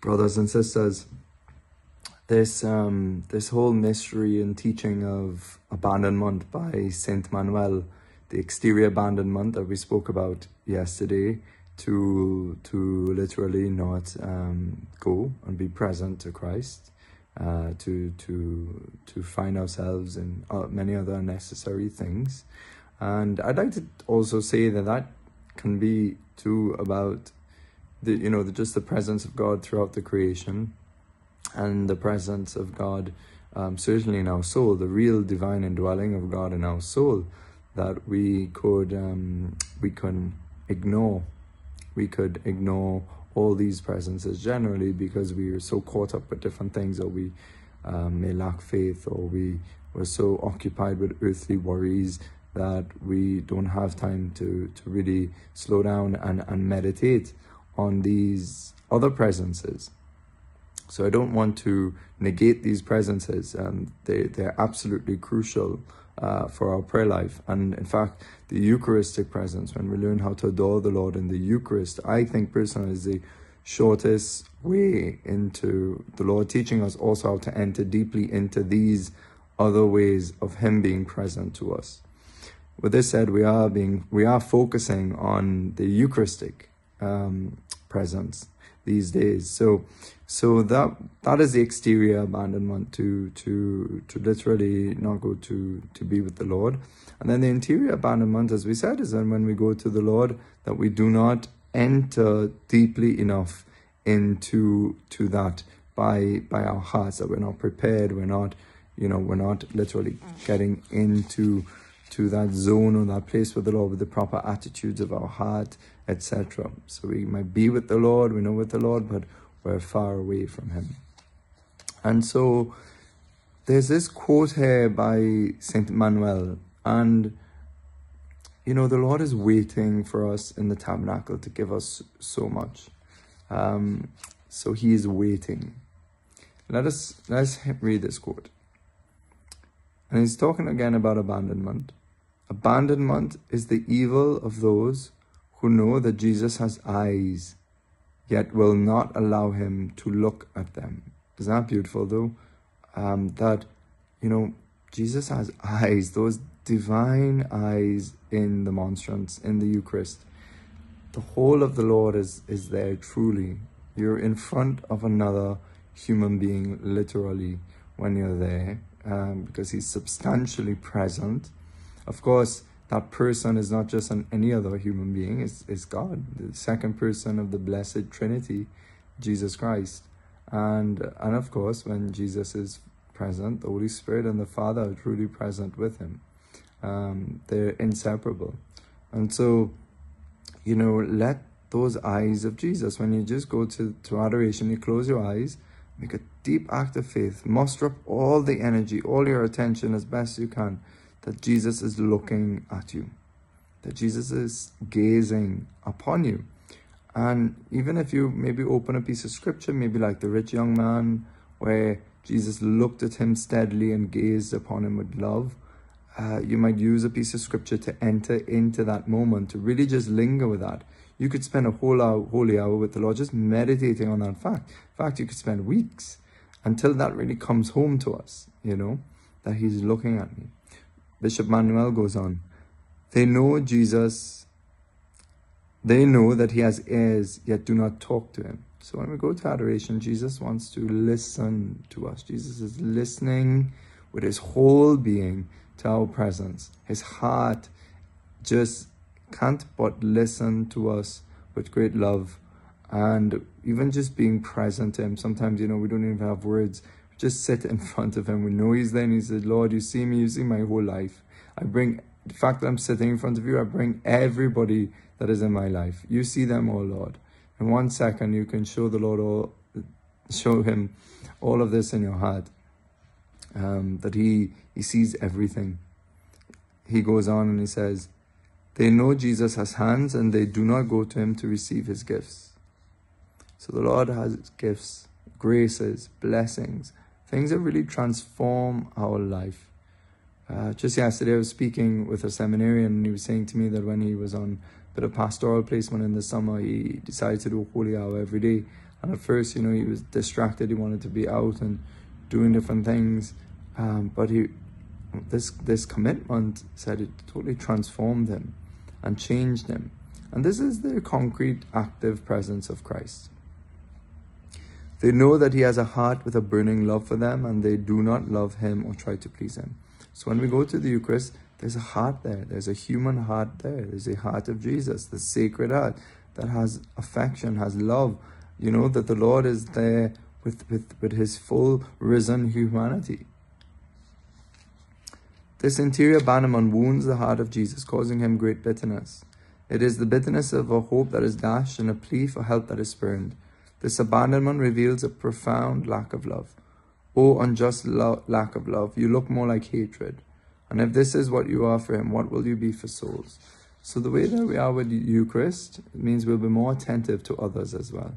brothers and sisters, this um, this whole mystery and teaching of abandonment by Saint Manuel, the exterior abandonment that we spoke about yesterday, to to literally not um, go and be present to Christ, uh, to to to find ourselves in uh, many other unnecessary things, and I'd like to also say that that can be too about the you know the, just the presence of God throughout the creation, and the presence of God um, certainly in our soul, the real divine indwelling of God in our soul, that we could um, we can ignore, we could ignore all these presences generally because we are so caught up with different things, or we um, may lack faith, or we were so occupied with earthly worries that we don't have time to to really slow down and, and meditate on these other presences. So I don't want to negate these presences. Um, they, they're absolutely crucial uh, for our prayer life. And in fact, the Eucharistic presence, when we learn how to adore the Lord in the Eucharist, I think personally is the shortest way into the Lord, teaching us also how to enter deeply into these other ways of Him being present to us. With this said, we are being we are focusing on the Eucharistic um, presence these days. So, so that that is the exterior abandonment to to to literally not go to to be with the Lord, and then the interior abandonment, as we said, is then when we go to the Lord that we do not enter deeply enough into to that by by our hearts that we're not prepared, we're not you know we're not literally getting into to that zone or that place with the Lord with the proper attitudes of our heart, etc. So we might be with the Lord, we know with the Lord, but we're far away from Him. And so there's this quote here by Saint Manuel, and you know, the Lord is waiting for us in the tabernacle to give us so much. Um, so He is waiting. Let us let's read this quote. And he's talking again about abandonment. Abandonment is the evil of those who know that Jesus has eyes, yet will not allow him to look at them. Isn't that beautiful, though? Um, that, you know, Jesus has eyes, those divine eyes in the monstrance, in the Eucharist. The whole of the Lord is, is there truly. You're in front of another human being, literally, when you're there, um, because he's substantially present of course, that person is not just an, any other human being, it's, it's God, the second person of the Blessed Trinity, Jesus Christ. And, and of course, when Jesus is present, the Holy Spirit and the Father are truly present with him. Um, they're inseparable. And so, you know, let those eyes of Jesus, when you just go to, to adoration, you close your eyes, make a deep act of faith, muster up all the energy, all your attention as best you can that Jesus is looking at you, that Jesus is gazing upon you. And even if you maybe open a piece of scripture, maybe like the rich young man, where Jesus looked at him steadily and gazed upon him with love, uh, you might use a piece of scripture to enter into that moment, to really just linger with that. You could spend a whole hour, holy hour with the Lord just meditating on that fact. In fact, you could spend weeks until that really comes home to us, you know, that He's looking at me. Bishop Manuel goes on. They know Jesus, they know that he has ears, yet do not talk to him. So when we go to adoration, Jesus wants to listen to us. Jesus is listening with his whole being to our presence. His heart just can't but listen to us with great love and even just being present to him. Sometimes, you know, we don't even have words we just sit in front of him. We know he's there and he said, Lord, you see me, you see my whole life. I bring the fact that I'm sitting in front of you, I bring everybody that is in my life. You see them all, Lord. In one second, you can show the Lord all, show him all of this in your heart. Um, that he, he sees everything. He goes on and he says, They know Jesus has hands and they do not go to him to receive his gifts. So the Lord has gifts, graces, blessings, things that really transform our life. Uh, just yesterday, I was speaking with a seminarian, and he was saying to me that when he was on a bit of pastoral placement in the summer, he decided to do a holy hour every day. And at first, you know, he was distracted. He wanted to be out and doing different things. Um, but he, this this commitment said it totally transformed him and changed him. And this is the concrete, active presence of Christ. They know that he has a heart with a burning love for them, and they do not love him or try to please him. So when we go to the Eucharist, there's a heart there. There's a human heart there. There's a heart of Jesus, the sacred heart that has affection, has love. You know that the Lord is there with, with, with his full risen humanity. This interior abandonment wounds the heart of Jesus, causing him great bitterness. It is the bitterness of a hope that is dashed and a plea for help that is spurned. This abandonment reveals a profound lack of love. Oh, unjust lo- lack of love, you look more like hatred. And if this is what you are for him, what will you be for souls? So the way that we are with Eucharist means we'll be more attentive to others as well.